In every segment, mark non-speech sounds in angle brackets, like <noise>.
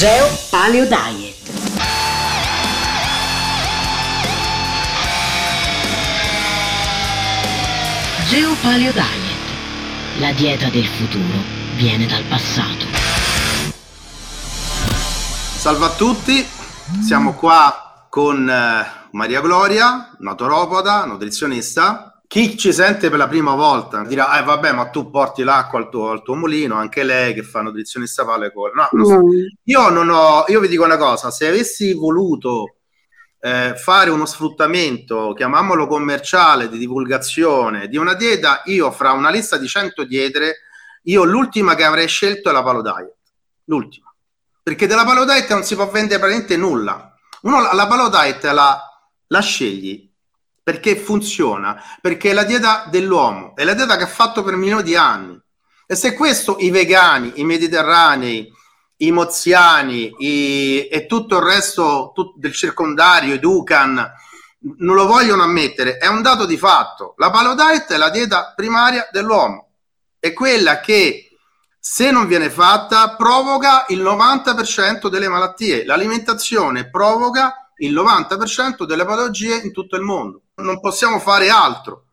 Geo Paleo Diet. Geo Paleo Diet. La dieta del futuro viene dal passato. Salve a tutti, siamo qua con eh, Maria Gloria, naturopoda, nutrizionista. Chi ci sente per la prima volta dirà, eh vabbè, ma tu porti l'acqua al tuo, al tuo mulino, anche lei che fa nutrizionista fa le cose. No, lo so. Io non ho, io vi dico una cosa, se avessi voluto eh, fare uno sfruttamento, chiamiamolo commerciale, di divulgazione di una dieta, io fra una lista di 100 diete, io l'ultima che avrei scelto è la Palo Diet. L'ultima. Perché della Palo Diet non si può vendere praticamente nulla. Uno la, la Palo Diet la, la scegli perché funziona, perché è la dieta dell'uomo, è la dieta che ha fatto per milioni di anni. E se questo i vegani, i mediterranei, i moziani i, e tutto il resto tut- del circondario, i Ducan, non lo vogliono ammettere, è un dato di fatto. La Palo Diet è la dieta primaria dell'uomo, è quella che se non viene fatta provoca il 90% delle malattie. L'alimentazione provoca il 90% delle patologie in tutto il mondo. Non possiamo fare altro.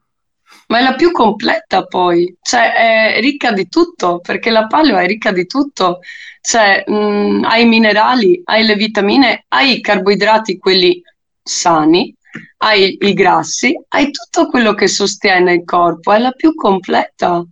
Ma è la più completa poi, cioè è ricca di tutto, perché la paleo è ricca di tutto, cioè mh, hai i minerali, hai le vitamine, hai i carboidrati, quelli sani, hai i grassi, hai tutto quello che sostiene il corpo, è la più completa.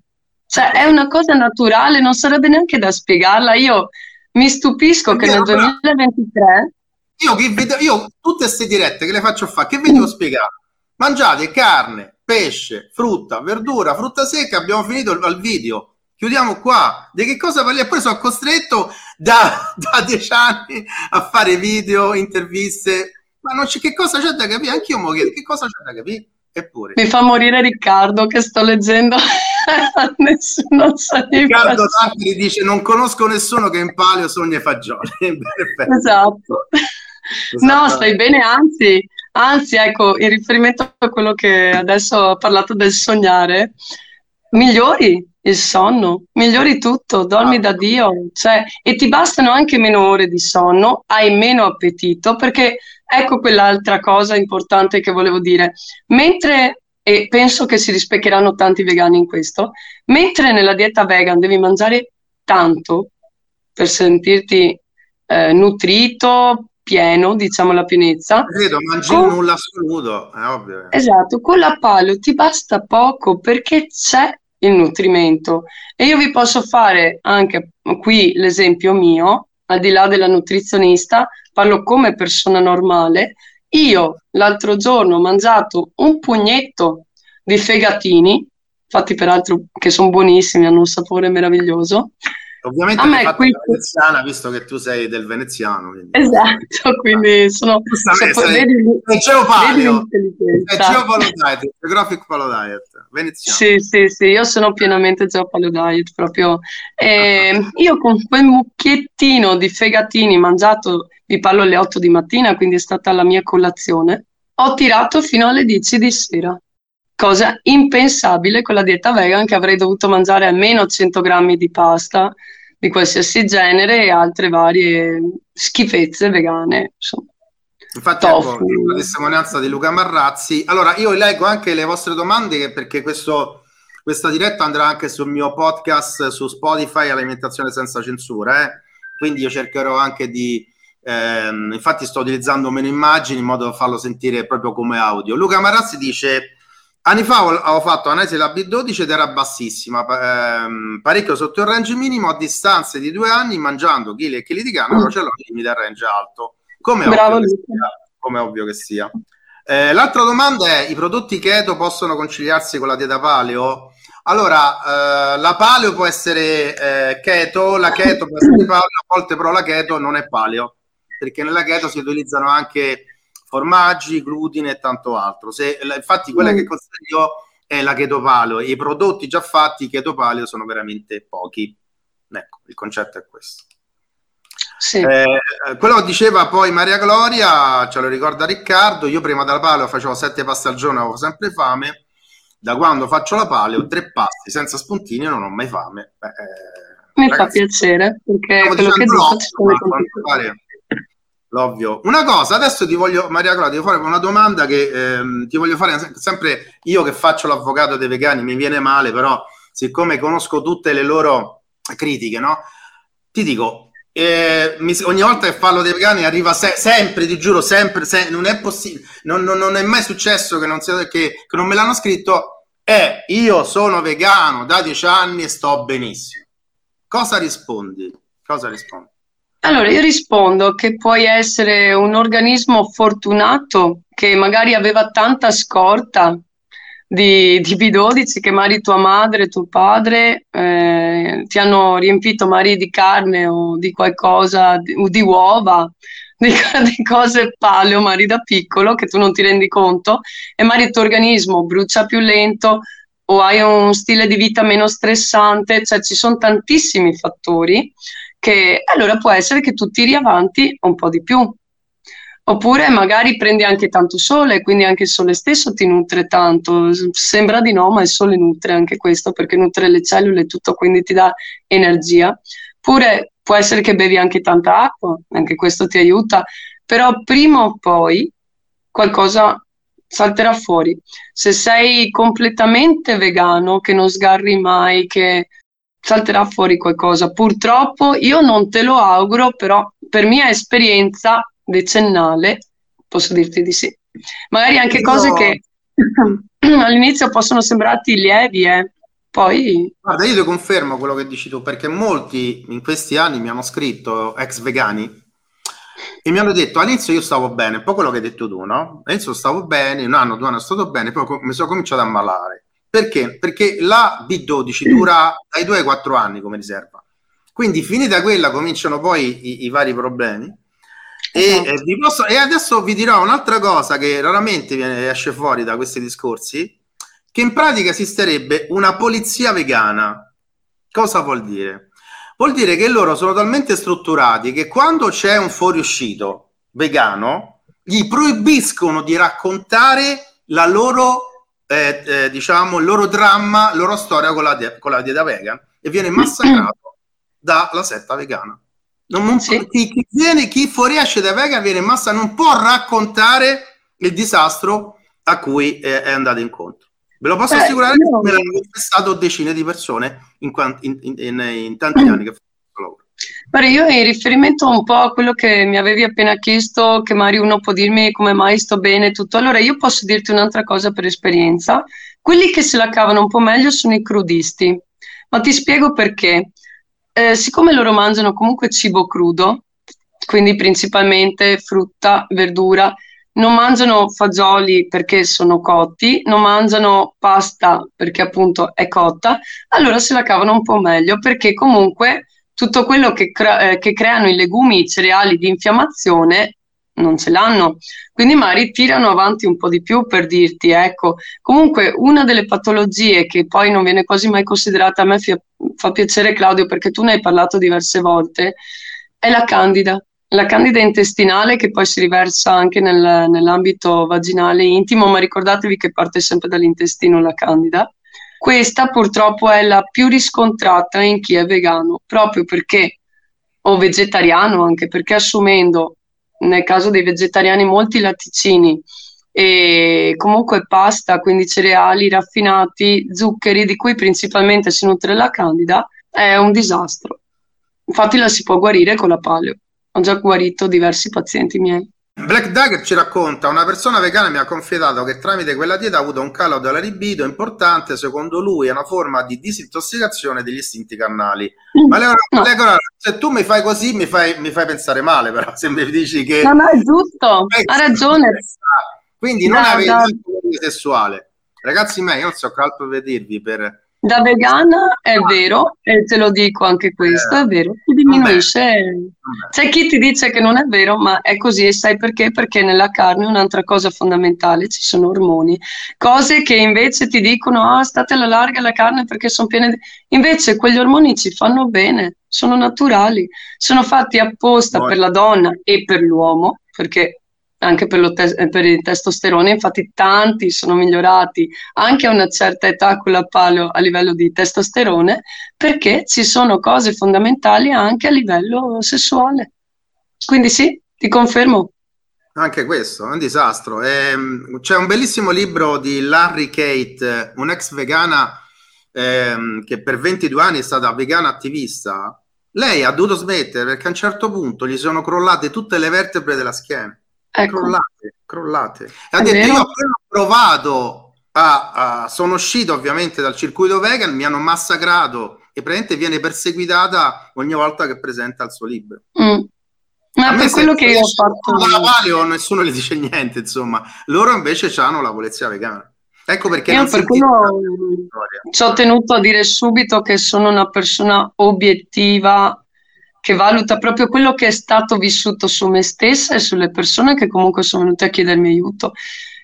Cioè è una cosa naturale, non sarebbe neanche da spiegarla. Io mi stupisco che nel 2023 Io, che vedo, io tutte queste dirette che le faccio fare, che vi devo spiegare? Mangiate carne, pesce, frutta, verdura, frutta secca, abbiamo finito il, video. Chiudiamo qua. Di che cosa parliamo? Poi sono costretto da, <laughs> da dieci anni a fare video, interviste. Ma non c'è che cosa c'è da capire? Anch'io mo chiedo che cosa c'è da capire? Eppure. mi fa morire Riccardo che sto leggendo, <laughs> nessuno sa di Riccardo. Tapperi dice non conosco nessuno che in palio sogna fagioli. <laughs> Perfetto. Esatto. No, stai bene, anzi, anzi, ecco, in riferimento a quello che adesso ho parlato del sognare, migliori il sonno, migliori tutto, dormi da Dio, cioè, e ti bastano anche meno ore di sonno, hai meno appetito, perché ecco quell'altra cosa importante che volevo dire. Mentre, e penso che si rispeccheranno tanti vegani in questo, mentre nella dieta vegan devi mangiare tanto per sentirti eh, nutrito, pieno, diciamo la pienezza. Credo, mangi Con- nulla assoluto, è ovvio. Esatto, con la paleo ti basta poco perché c'è il nutrimento. E io vi posso fare anche qui l'esempio mio, al di là della nutrizionista, parlo come persona normale. Io l'altro giorno ho mangiato un pugnetto di fegatini, fatti peraltro che sono buonissimi, hanno un sapore meraviglioso. Ovviamente A me la veneziana, visto che tu sei del veneziano. Quindi. Esatto, quindi sono... Giustamente, so- sei- vedi- È l'intelligenza. Geopalo Diet, Geographic Palo Diet, veneziano. Sì, sì, sì, io sono pienamente Geo Paleo Diet proprio. E io con quel mucchiettino di fegatini mangiato, vi parlo alle 8 di mattina, quindi è stata la mia colazione, ho tirato fino alle 10 di sera. Cosa impensabile con la dieta vegan che avrei dovuto mangiare almeno 100 grammi di pasta di qualsiasi genere e altre varie schifezze vegane, insomma. Infatti, ecco, la testimonianza di Luca Marrazzi. Allora, io leggo anche le vostre domande perché questo, questa diretta andrà anche sul mio podcast su Spotify Alimentazione senza censura. eh. Quindi io cercherò anche di. ehm, infatti, sto utilizzando meno immagini in modo da farlo sentire proprio come audio. Luca Marrazzi dice. Anni fa ho- avevo fatto analisi della B12 ed era bassissima, ehm, parecchio sotto il range minimo a distanza di due anni, mangiando chili e chili di carne, però ce l'ho il limite al range alto. Come ovvio che Luca. sia, come ovvio che sia. Eh, l'altra domanda è: i prodotti keto possono conciliarsi con la dieta paleo? Allora, eh, la paleo può essere eh, keto, la keto può essere paleo, a volte però la keto non è paleo, perché nella keto si utilizzano anche formaggi, glutine e tanto altro. Se, infatti, quella Mm. che consiglio è la keto paleo. I prodotti già fatti keto paleo sono veramente pochi. Ecco, il concetto è questo. Sì. Eh, quello che diceva poi Maria Gloria, ce lo ricorda Riccardo, io prima della paleo facevo sette paste al giorno, avevo sempre fame, da quando faccio la paleo, tre pasti senza spuntini non ho mai fame. Beh, eh, Mi ragazzi, fa piacere, perché quello che dico fare l'ovvio. Una cosa, adesso ti voglio, Maria Claudia, ti voglio fare una domanda che ehm, ti voglio fare sempre io che faccio l'avvocato dei vegani, mi viene male, però siccome conosco tutte le loro critiche, no? Ti dico, eh, mi, ogni volta che parlo dei vegani arriva se, sempre, ti giuro, sempre, se, non è possibile, non, non, non, è mai successo che non, sia, che, che non me l'hanno scritto, è io sono vegano da dieci anni e sto benissimo. Cosa rispondi? Cosa rispondi? Allora, io rispondo che puoi essere un organismo fortunato che magari aveva tanta scorta di, di B12 che magari tua madre, tuo padre eh, ti hanno riempito magari di carne o di qualcosa, di, di uova, <laughs> di, di, cose paleo magari da piccolo che tu non ti rendi conto e magari il tuo organismo brucia più lento o hai un stile di vita meno stressante, cioè ci sono tantissimi fattori che allora può essere che tu tiri avanti un po' di più. Oppure magari prendi anche tanto sole, quindi anche il sole stesso ti nutre tanto. Sembra di no, ma il sole nutre anche questo perché nutre le cellule e tutto, quindi ti dà energia. Oppure può essere che bevi anche tanta acqua, anche questo ti aiuta, però prima o poi qualcosa salterà fuori. Se sei completamente vegano, che non sgarri mai, che salterà fuori qualcosa. Purtroppo io non te lo auguro, però per mia esperienza decennale, posso dirti di sì. Magari anche cose che <clears throat> all'inizio possono sembrarti lievi, eh. Poi... Guarda, io ti confermo quello che dici tu, perché molti in questi anni mi hanno scritto, ex vegani, e mi hanno detto all'inizio io stavo bene, un po' quello che hai detto tu, no? All'inizio stavo bene, un anno, due anni stato bene, poi mi sono cominciato a ammalare. Perché? Perché la B12 dura dai 2 ai 4 anni come riserva. Quindi finita quella cominciano poi i, i vari problemi Esatto. E, posso, e, adesso vi dirò un'altra cosa che raramente viene, esce fuori da questi discorsi, che in pratica esisterebbe una polizia vegana. Cosa vuol dire? Vuol dire che loro sono talmente strutturati che quando c'è un fuoriuscito vegano, gli proibiscono di raccontare la loro, eh, eh, diciamo, il loro dramma, la loro storia con la, con la dieta vegan e viene massacrato <clears throat> dalla setta vegana. Non, non, sì. chi, chi, viene, chi fuoriesce da Vega viene in massa, non può raccontare il disastro a cui è, è andato incontro. Ve lo posso eh, assicurare no. me l'hanno confessato decine di persone in, in, in, in tanti <clears throat> anni che. Guarda, io in riferimento un po' a quello che mi avevi appena chiesto, che magari uno può dirmi come mai sto bene tutto, allora io posso dirti un'altra cosa per esperienza. Quelli che se la cavano un po' meglio sono i crudisti, ma ti spiego perché. Eh, siccome loro mangiano comunque cibo crudo, quindi principalmente frutta, verdura, non mangiano fagioli perché sono cotti, non mangiano pasta perché appunto è cotta, allora se la cavano un po' meglio perché comunque tutto quello che, cre- eh, che creano i legumi, i cereali di infiammazione non ce l'hanno. Quindi magari tirano avanti un po' di più per dirti, ecco, comunque una delle patologie che poi non viene quasi mai considerata, a me fi- fa piacere Claudio perché tu ne hai parlato diverse volte, è la candida. La candida intestinale che poi si riversa anche nel, nell'ambito vaginale intimo, ma ricordatevi che parte sempre dall'intestino la candida. Questa purtroppo è la più riscontrata in chi è vegano, proprio perché, o vegetariano, anche perché assumendo nel caso dei vegetariani molti latticini e comunque pasta, quindi cereali raffinati, zuccheri di cui principalmente si nutre la candida, è un disastro. Infatti la si può guarire con la paleo. Ho già guarito diversi pazienti miei. Black Dagger ci racconta, una persona vegana mi ha confidato che tramite quella dieta ha avuto un calo della libido importante, secondo lui è una forma di disintossicazione degli istinti carnali. Mm, Ma Leonardo, no. Leonardo, se tu mi fai così mi fai, mi fai, pensare male, però se mi dici che... No, no, è giusto, ha ragione. Quindi non no, avete no. sessuale. Ragazzi miei, io non so che altro per dirvi per da vegana è vero, e te lo dico anche questo, è vero, ti diminuisce. C'è chi ti dice che non è vero, ma è così e sai perché? Perché nella carne un'altra cosa fondamentale, ci sono ormoni, cose che invece ti dicono, ah, state alla larga la carne perché sono piene di... Invece quegli ormoni ci fanno bene, sono naturali, sono fatti apposta per la donna e per l'uomo, perché anche per, te- per, il testosterone, infatti tanti sono migliorati anche a una certa età con la paleo a livello di testosterone, perché ci sono cose fondamentali anche a livello sessuale. Quindi sì, ti confermo. Anche questo è un disastro. Ehm, c'è un bellissimo libro di Larry Kate, un'ex vegana ehm, che per 22 anni è stata vegana attivista. Lei ha dovuto smettere perché a un certo punto gli sono crollate tutte le vertebre della schiena. Ecco. Crollate, crollate. E ha detto: vero? Io ho provato a, a, Sono uscito ovviamente dal circuito vegan, mi hanno massacrato e praticamente viene perseguitata ogni volta che presenta il suo libro. Mm. Ma per quello che io ho fatto... La paleo nessuno le dice niente, insomma. Loro invece hanno la polizia vegana. Ecco perché io per quello ci ho tenuto a dire subito che sono una persona obiettiva che valuta proprio quello che è stato vissuto su me stessa e sulle persone che comunque sono venute a chiedermi aiuto.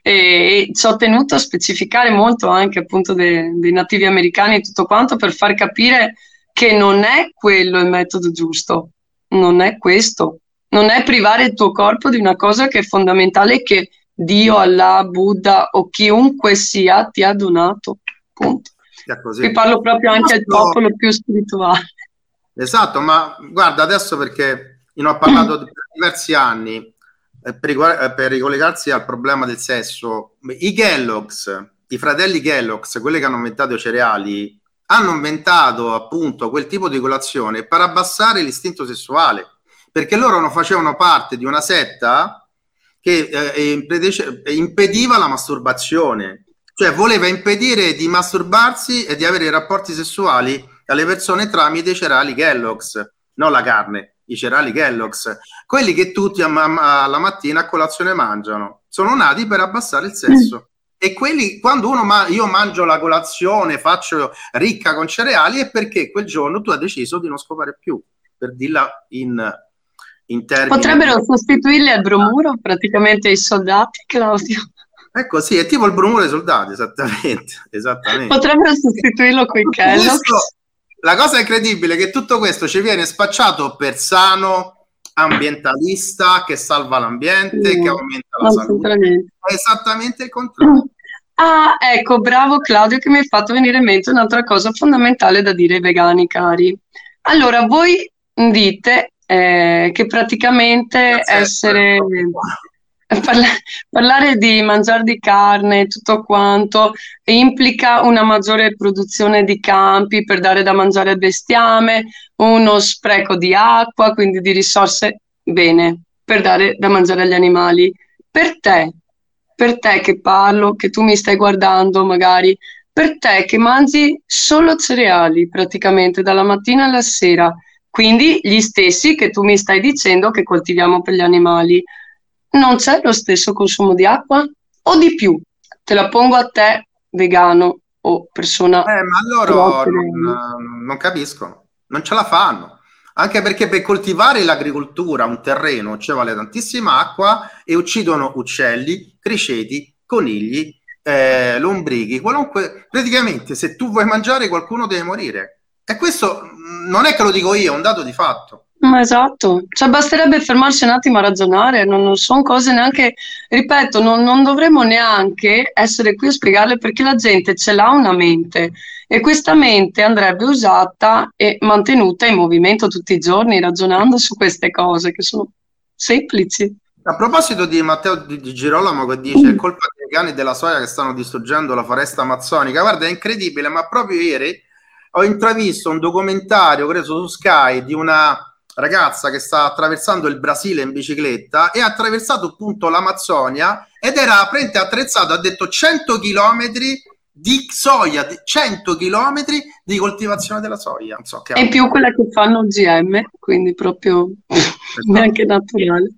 E, e ci ho tenuto a specificare molto anche appunto dei, dei nativi americani e tutto quanto per far capire che non è quello il metodo giusto, non è questo non è privare il tuo corpo di una cosa che è fondamentale che Dio, Allah, Buddha o chiunque sia ti ha donato. Punto. Qui parlo proprio anche al popolo più spirituale. Esatto, ma guarda adesso perché ne ho parlato per diversi anni eh, per, eh, per ricollegarsi al problema del sesso. I Kellogg's, i fratelli Kellogg's, quelli che hanno inventato i cereali, hanno inventato appunto quel tipo di colazione per abbassare l'istinto sessuale perché loro non facevano parte di una setta che eh, impediva la masturbazione, cioè voleva impedire di masturbarsi e di avere rapporti sessuali alle persone tramite i cereali Kellogg's, non la carne, i cereali Kellogg's, quelli che tutti alla mattina a colazione mangiano, sono nati per abbassare il sesso. E quelli, quando uno ma- io mangio la colazione, faccio ricca con cereali, è perché quel giorno tu hai deciso di non scopare più, per dirla in in termini... Potrebbero sostituirli al bromuro, praticamente i soldati, Claudio. Ecco, sì, è tipo il bromuro dei soldati, esattamente. esattamente. Potrebbero sostituirlo con i Kellogg's. La cosa incredibile è che tutto questo ci viene spacciato per sano, ambientalista, che salva l'ambiente, no, che aumenta la salute. È esattamente il contrario. <laughs> Ah, ecco, bravo Claudio che mi hai fatto venire in mente un'altra cosa fondamentale da dire ai vegani cari. Allora, voi dite eh, che praticamente Grazie essere... <laughs> Parla- parlare di mangiare di carne, tutto quanto, implica una maggiore produzione di campi per dare da mangiare al bestiame, uno spreco di acqua, quindi di risorse, bene, per dare da mangiare agli animali. Per te, per te che parlo, che tu mi stai guardando magari, per te che mangi solo cereali praticamente dalla mattina alla sera, quindi gli stessi che tu mi stai dicendo che coltiviamo per gli animali. Non c'è lo stesso consumo di acqua o di più? Te la pongo a te, vegano o persona. Eh, ma loro non, non capiscono, non ce la fanno. Anche perché per coltivare l'agricoltura, un terreno, ci vuole tantissima acqua e uccidono uccelli, criceti, conigli, eh, lombrichi, qualunque. Praticamente, se tu vuoi mangiare, qualcuno deve morire. E questo non è che lo dico io, è un dato di fatto. Ma esatto, cioè basterebbe fermarsi un attimo a ragionare, non, non sono cose neanche, ripeto, non, non, dovremmo neanche essere qui a spiegarle perché la gente ce l'ha una mente e questa mente andrebbe usata e mantenuta in movimento tutti i giorni ragionando su queste cose che sono semplici. A proposito di Matteo di, di Girolamo che dice è colpa dei cani della soia che stanno distruggendo la foresta amazzonica, guarda è incredibile, ma proprio ieri ho intravisto un documentario, credo su Sky, di una ragazza che sta attraversando il Brasile in bicicletta e ha attraversato appunto l'Amazzonia ed era prende attrezzato, ha detto 100 km di soia, 100 km di coltivazione della soia. Non so, che e più quella che fanno GM, quindi proprio esatto. <laughs> neanche naturale.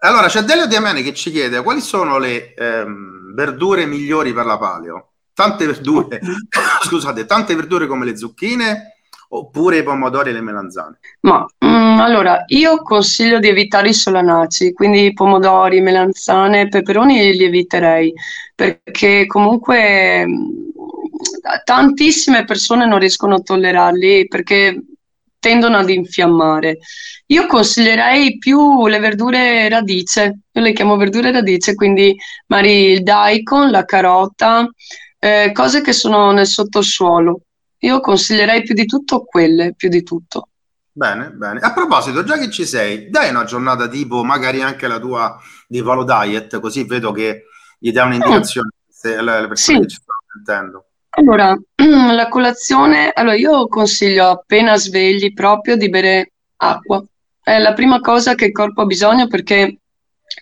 Allora c'è Delio Diamene che ci chiede quali sono le ehm, verdure migliori per la paleo tante verdure, <laughs> scusate, tante verdure come le zucchine oppure i pomodori e le melanzane? Ma mm, allora, io consiglio di evitare i solanaci, quindi pomodori, melanzane, peperoni li eviterei perché comunque mm, tantissime persone non riescono a tollerarli perché tendono ad infiammare. Io consiglierei più le verdure radice, io le chiamo verdure radice, quindi magari il daikon, la carota, eh, cose che sono nel sottosuolo. Io consiglierei più di tutto quelle, più di tutto. Bene, bene. A proposito, già che ci sei, dai una giornata tipo, magari anche la tua di Valo Diet, così vedo che gli dai un'indicazione alle persone sì. che ci stanno sentendo. Allora, <clears throat> la colazione, allora io consiglio appena svegli proprio di bere acqua. È la prima cosa che il corpo ha bisogno perché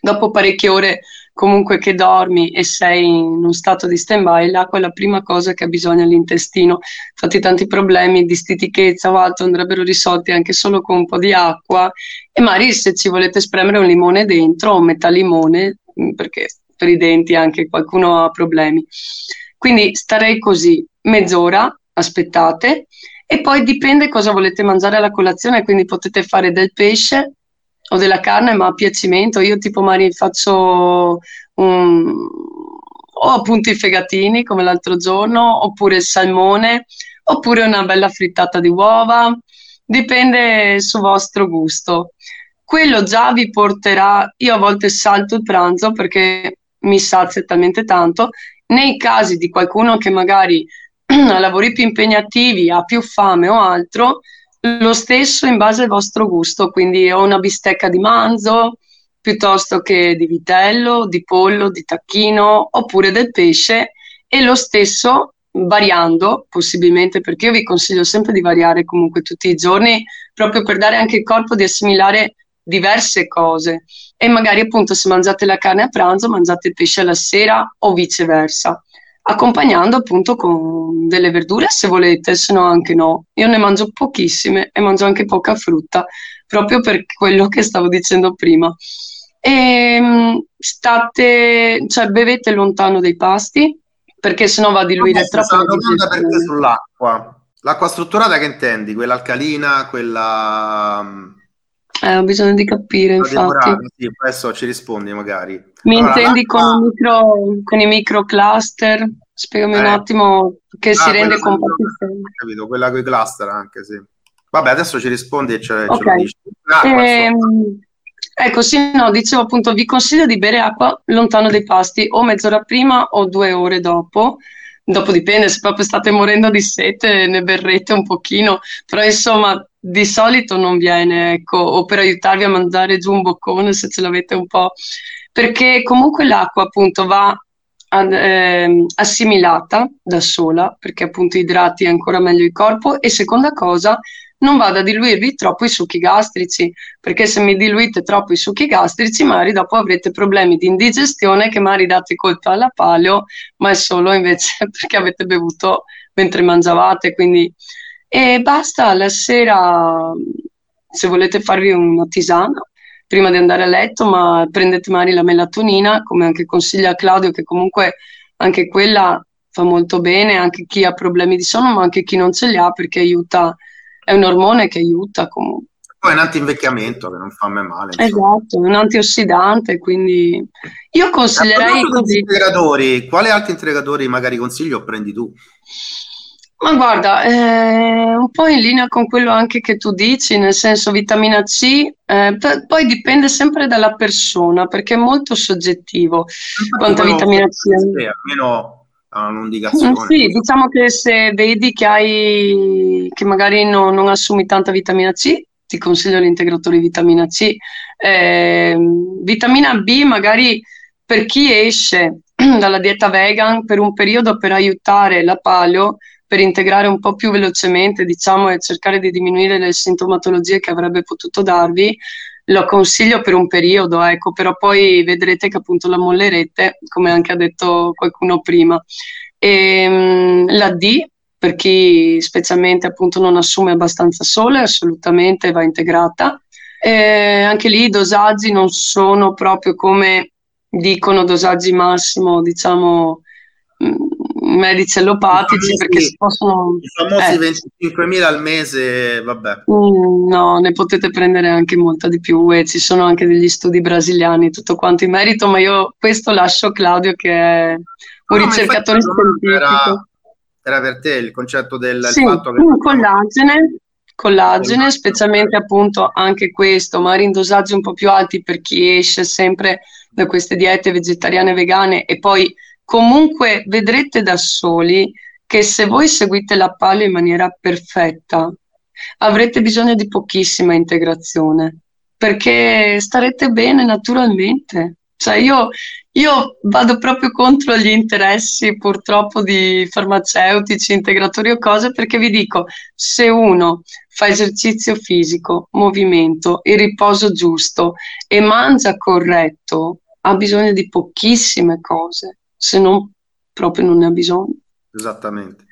dopo parecchie ore comunque che dormi e sei in uno stato di stand-by, l'acqua è la prima cosa che ha bisogno l'intestino. Infatti tanti problemi di stitichezza o altro andrebbero risolti anche solo con un po' di acqua e magari se ci volete spremere un limone dentro o metà limone, mm, perché per i denti anche qualcuno ha problemi. Quindi starei così mezz'ora, aspettate, e poi dipende cosa volete mangiare alla colazione, quindi potete fare del pesce o della carne, ma a piacimento. Io tipo magari faccio un, o appunto i fegatini come l'altro giorno, oppure il salmone, oppure una bella frittata di uova, dipende sul vostro gusto. Quello già vi porterà, io a volte salto il pranzo perché mi sazia talmente tanto, nei casi di qualcuno che magari <clears throat> ha lavori più impegnativi, ha più fame o altro, lo stesso in base al vostro gusto, quindi ho una bistecca di manzo piuttosto che di vitello, di pollo, di tacchino oppure del pesce e lo stesso variando possibilmente perché io vi consiglio sempre di variare comunque tutti i giorni proprio per dare anche il corpo di assimilare diverse cose. E magari appunto se mangiate la carne a pranzo mangiate il pesce alla sera o viceversa accompagnando appunto con delle verdure se volete, se no anche no. Io ne mangio pochissime e mangio anche poca frutta, proprio per quello che stavo dicendo prima. E ehm, state, cioè bevete lontano dai pasti, perché sennò va a diluire troppo. Una domanda per te sull'acqua. L'acqua strutturata che intendi? Quella alcalina, quella eh, ho bisogno di capire, infatti. Sì, adesso ci rispondi magari. Mi allora, intendi con, i micro, con i microcluster? Spiegami eh. un attimo che ah, si rende compatibile. Capito, quella con i cluster anche, sì. Vabbè, adesso ci rispondi e ce, okay. ce lo dici. Ah, ehm, ecco, sì, no, dicevo appunto, vi consiglio di bere acqua lontano dai pasti, o mezz'ora prima o due ore dopo. Dopo dipende, se proprio state morendo di sete ne berrete un pochino, però insomma di solito non viene, ecco, o per aiutarvi a mandare giù un boccone se ce l'avete un po', perché comunque l'acqua appunto va ad, eh, assimilata da sola, perché appunto idrati ancora meglio il corpo e seconda cosa, non vada a diluirvi troppo i succhi gastrici, perché se mi diluite troppo i succhi gastrici, magari dopo avrete problemi di indigestione che magari date colpa alla paleo, ma è solo invece <laughs> perché avete bevuto mentre mangiavate, quindi e basta la sera, se volete farvi una tisana prima di andare a letto, ma prendete magari la melatonina, come anche consiglia Claudio, che comunque anche quella fa molto bene, anche chi ha problemi di sonno, ma anche chi non ce li ha, perché aiuta, è un ormone che aiuta comunque. Poi è un antinvecchiamento che non fa me male. Insomma. Esatto, un antiossidante, quindi io consiglierei così. Integratori, quali altri integratori magari consiglio o prendi tu? Ma guarda, è un po' in linea con quello anche che tu dici, nel senso vitamina C, eh, poi dipende sempre dalla persona perché è molto soggettivo quanta vitamina C è. Almeno ha un'indicazione. Sì, diciamo che se vedi che hai che magari no, non assumi tanta vitamina C, ti consiglio l'integratore di vitamina C. Eh, vitamina B magari per chi esce <clears throat> dalla dieta vegan per un periodo per aiutare la paleo per integrare un po' più velocemente, diciamo, e cercare di diminuire le sintomatologie che avrebbe potuto darvi, lo consiglio per un periodo, ecco, però poi vedrete che appunto la mollerete, come anche ha detto qualcuno prima. E, ehm, la D, per chi specialmente appunto non assume abbastanza sole, assolutamente va integrata. E anche lì i dosaggi non sono proprio come dicono dosaggi massimo, diciamo, medici allopatici perché si possono... I famosi eh. 25.000 al mese, vabbè. Mm, no, ne potete prendere anche molta di più e ci sono anche degli studi brasiliani, tutto quanto in merito, ma io questo lascio a Claudio che è un no, ricercatore scientifico. Era, era, per te il concetto del sì, fatto che... un collagene collagene, specialmente appunto anche questo, magari in dosaggi un po' più alti per chi esce sempre da queste diete vegetariane e vegane e poi comunque vedrete da soli che se voi seguite la paleo in maniera perfetta avrete bisogno di pochissima integrazione perché starete bene naturalmente. Cioè io, io vado proprio contro gli interessi purtroppo di farmaceutici, integratori o cose perché vi dico, se uno fa esercizio fisico, movimento, il riposo giusto e mangia corretto, ha bisogno di pochissime cose, se non proprio non ne ha bisogno. Esattamente.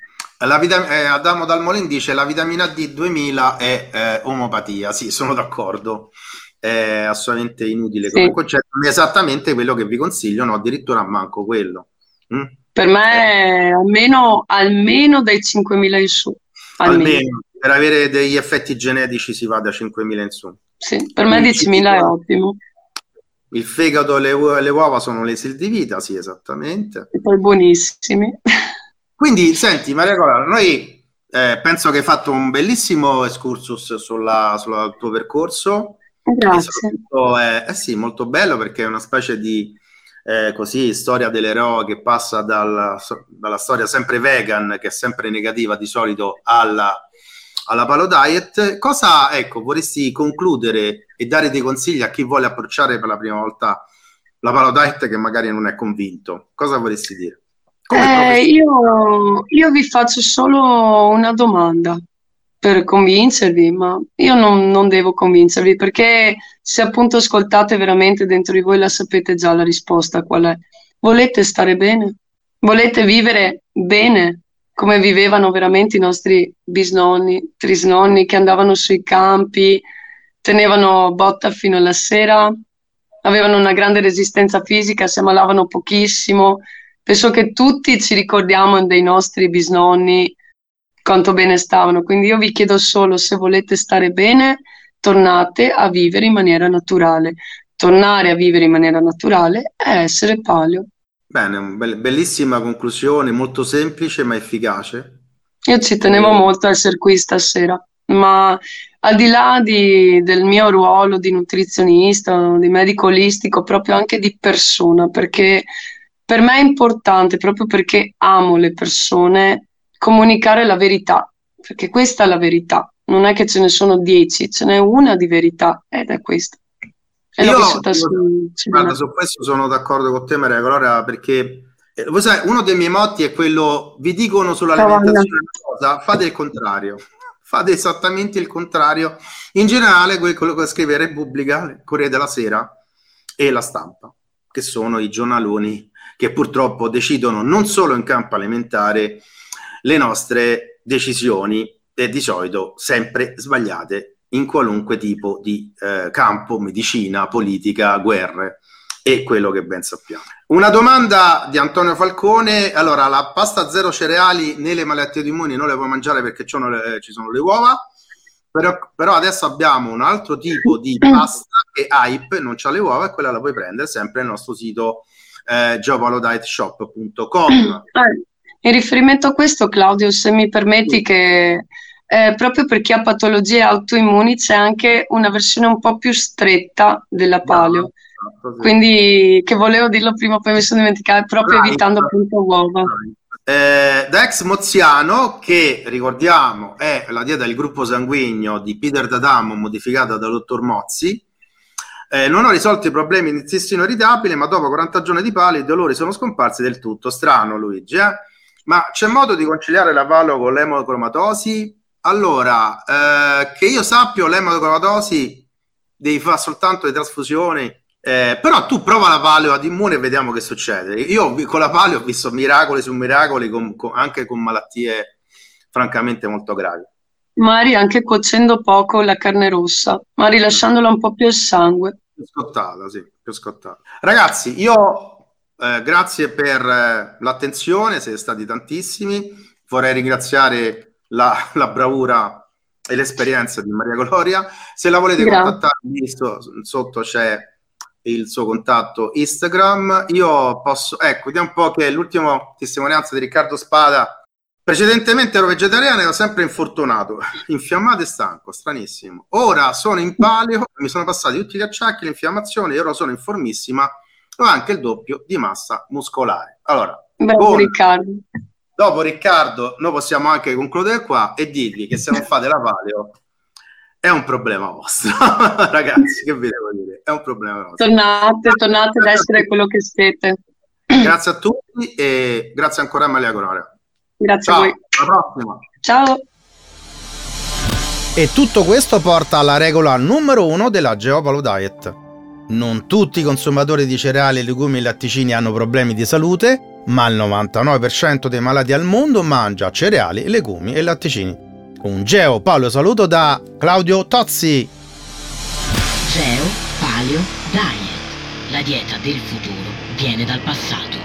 Vitam- eh, Adamo Dalmolin dice la vitamina D 2000 è eh, omopatia. Sì, sono d'accordo. È assolutamente inutile sì. come concetto. È esattamente quello che vi consiglio, no? Addirittura manco quello. Mm? Per me, eh. almeno, almeno dai 5.000 in su. Almeno. almeno. Per avere degli effetti genetici si va da 5.000 in su. Sì, per me 10.000 è ottimo. Il fegato e le, le, uova sono l'esil di vita, sì, esattamente. E poi buonissimi. Quindi, senti, Maria Cola, noi eh, penso che hai fatto un bellissimo excursus sulla, sul tuo percorso. Grazie. È eh sì, molto bello perché è una specie di eh, così, storia dell'eroe che passa dal, dalla storia sempre vegan, che è sempre negativa di solito, alla, alla palo diet. Cosa ecco, vorresti concludere e dare dei consigli a chi vuole approcciare per la prima volta la palo diet che magari non è convinto? Cosa vorresti dire? Eh, io, io, vi faccio solo una domanda per convincervi, ma io non, non, devo convincervi perché se appunto ascoltate veramente dentro di voi la sapete già la risposta qual è. Volete stare bene? Volete vivere bene come vivevano veramente i nostri bisnonni, trisnonni che andavano sui campi, tenevano botta fino alla sera, avevano una grande resistenza fisica, si ammalavano pochissimo, penso che tutti ci ricordiamo dei nostri bisnonni quanto bene stavano, quindi io vi chiedo solo se volete stare bene, tornate a vivere in maniera naturale. Tornare a vivere in maniera naturale è essere paleo. Bene, bellissima conclusione, molto semplice ma efficace. Io ci tenevo molto a essere qui stasera, ma al di là di, del mio ruolo di nutrizionista, di medico olistico, proprio anche di persona, perché per me è importante proprio perché amo le persone comunicare la verità, perché questa è la verità, non è che ce ne sono dieci, ce n'è una di verità ed è questa. E io, su, guarda, su questo sono d'accordo con te Maria Gloria perché eh, voi sai, uno dei miei motti è quello vi dicono sull'alimentazione una cosa, fate il contrario. Fate esattamente il contrario. In generale quello che scrive Repubblica, Corriere della Sera e la stampa che sono i giornaloni che purtroppo decidono non solo in campo alimentare le nostre decisioni e di solito sempre sbagliate in qualunque tipo di eh, campo, medicina, politica, guerre e quello che ben sappiamo. Una domanda di Antonio Falcone, allora la pasta zero cereali nelle malattie immuni non le puoi mangiare perché ci sono le, ci sono le uova, però, però, adesso abbiamo un altro tipo di <clears throat> pasta che hype non c'ha le uova e quella la puoi prendere sempre nel nostro sito eh, giovallodietshop.com. Eh, <clears throat> in riferimento a questo, Claudio, se mi permetti che eh, proprio per chi ha patologie autoimmuni c'è anche una versione un po' più stretta della paleo. No, Quindi che volevo dirlo prima, poi mi sono dimenticata, proprio Vai, evitando appunto uova. Eh, da ex Moziano, che ricordiamo è la dieta del gruppo sanguigno di Peter D'Adamo modificata dal dottor Mozzi, eh, non ho risolto i problemi di intestino irritabile, ma dopo 40 giorni di pali i dolori sono scomparsi del tutto. Strano, Luigi, eh? Ma c'è modo di conciliare la palo con l'emocromatosi? Allora, eh, che io sappia, l'emocromatosi devi fare soltanto le trasfusioni, eh, però tu prova la paleo ad immune e vediamo che succede. Io con la paleo ho visto miracoli su miracoli, con, con, anche con malattie francamente molto gravi. Magari anche cuocendo poco la carne rossa, ma rilasciandola un po' più al sangue. Più scottata, sì, più scottata. Ragazzi, io eh, grazie per eh, l'attenzione, siete stati tantissimi. Vorrei ringraziare la, la bravura e l'esperienza di Maria Gloria. Se la volete grazie. contattare, sotto c'è il suo contatto Instagram. Io posso, ecco, vediamo un po' che l'ultima testimonianza di Riccardo Spada Precedentemente ero vegetariano e ero sempre infortunato, <laughs> infiammato e stanco, stranissimo. Ora sono in palio, mi sono passati tutti gli acciacchi, le infiammazioni, ora sono in formissima ho anche il doppio di massa muscolare. Allora, Bravo con... Riccardo. Dopo Riccardo, noi possiamo anche concludere qua e dirvi che se non fate la paleo è un problema vostro. <laughs> Ragazzi, che vi devo dire? È un problema vostro. Tornate, tornate ad essere quello che siete. Grazie a tutti e grazie ancora a Malia Gloria. Grazie Ciao, a voi. Alla prossima. Ciao. E tutto questo porta alla regola numero uno della Geopalo Diet. Non tutti i consumatori di cereali, legumi e latticini hanno problemi di salute, ma il 99% dei malati al mondo mangia cereali, legumi e latticini. Un Geo Paleo saluto da Claudio Tozzi. Geo Paleo Diet. La dieta del futuro viene dal passato.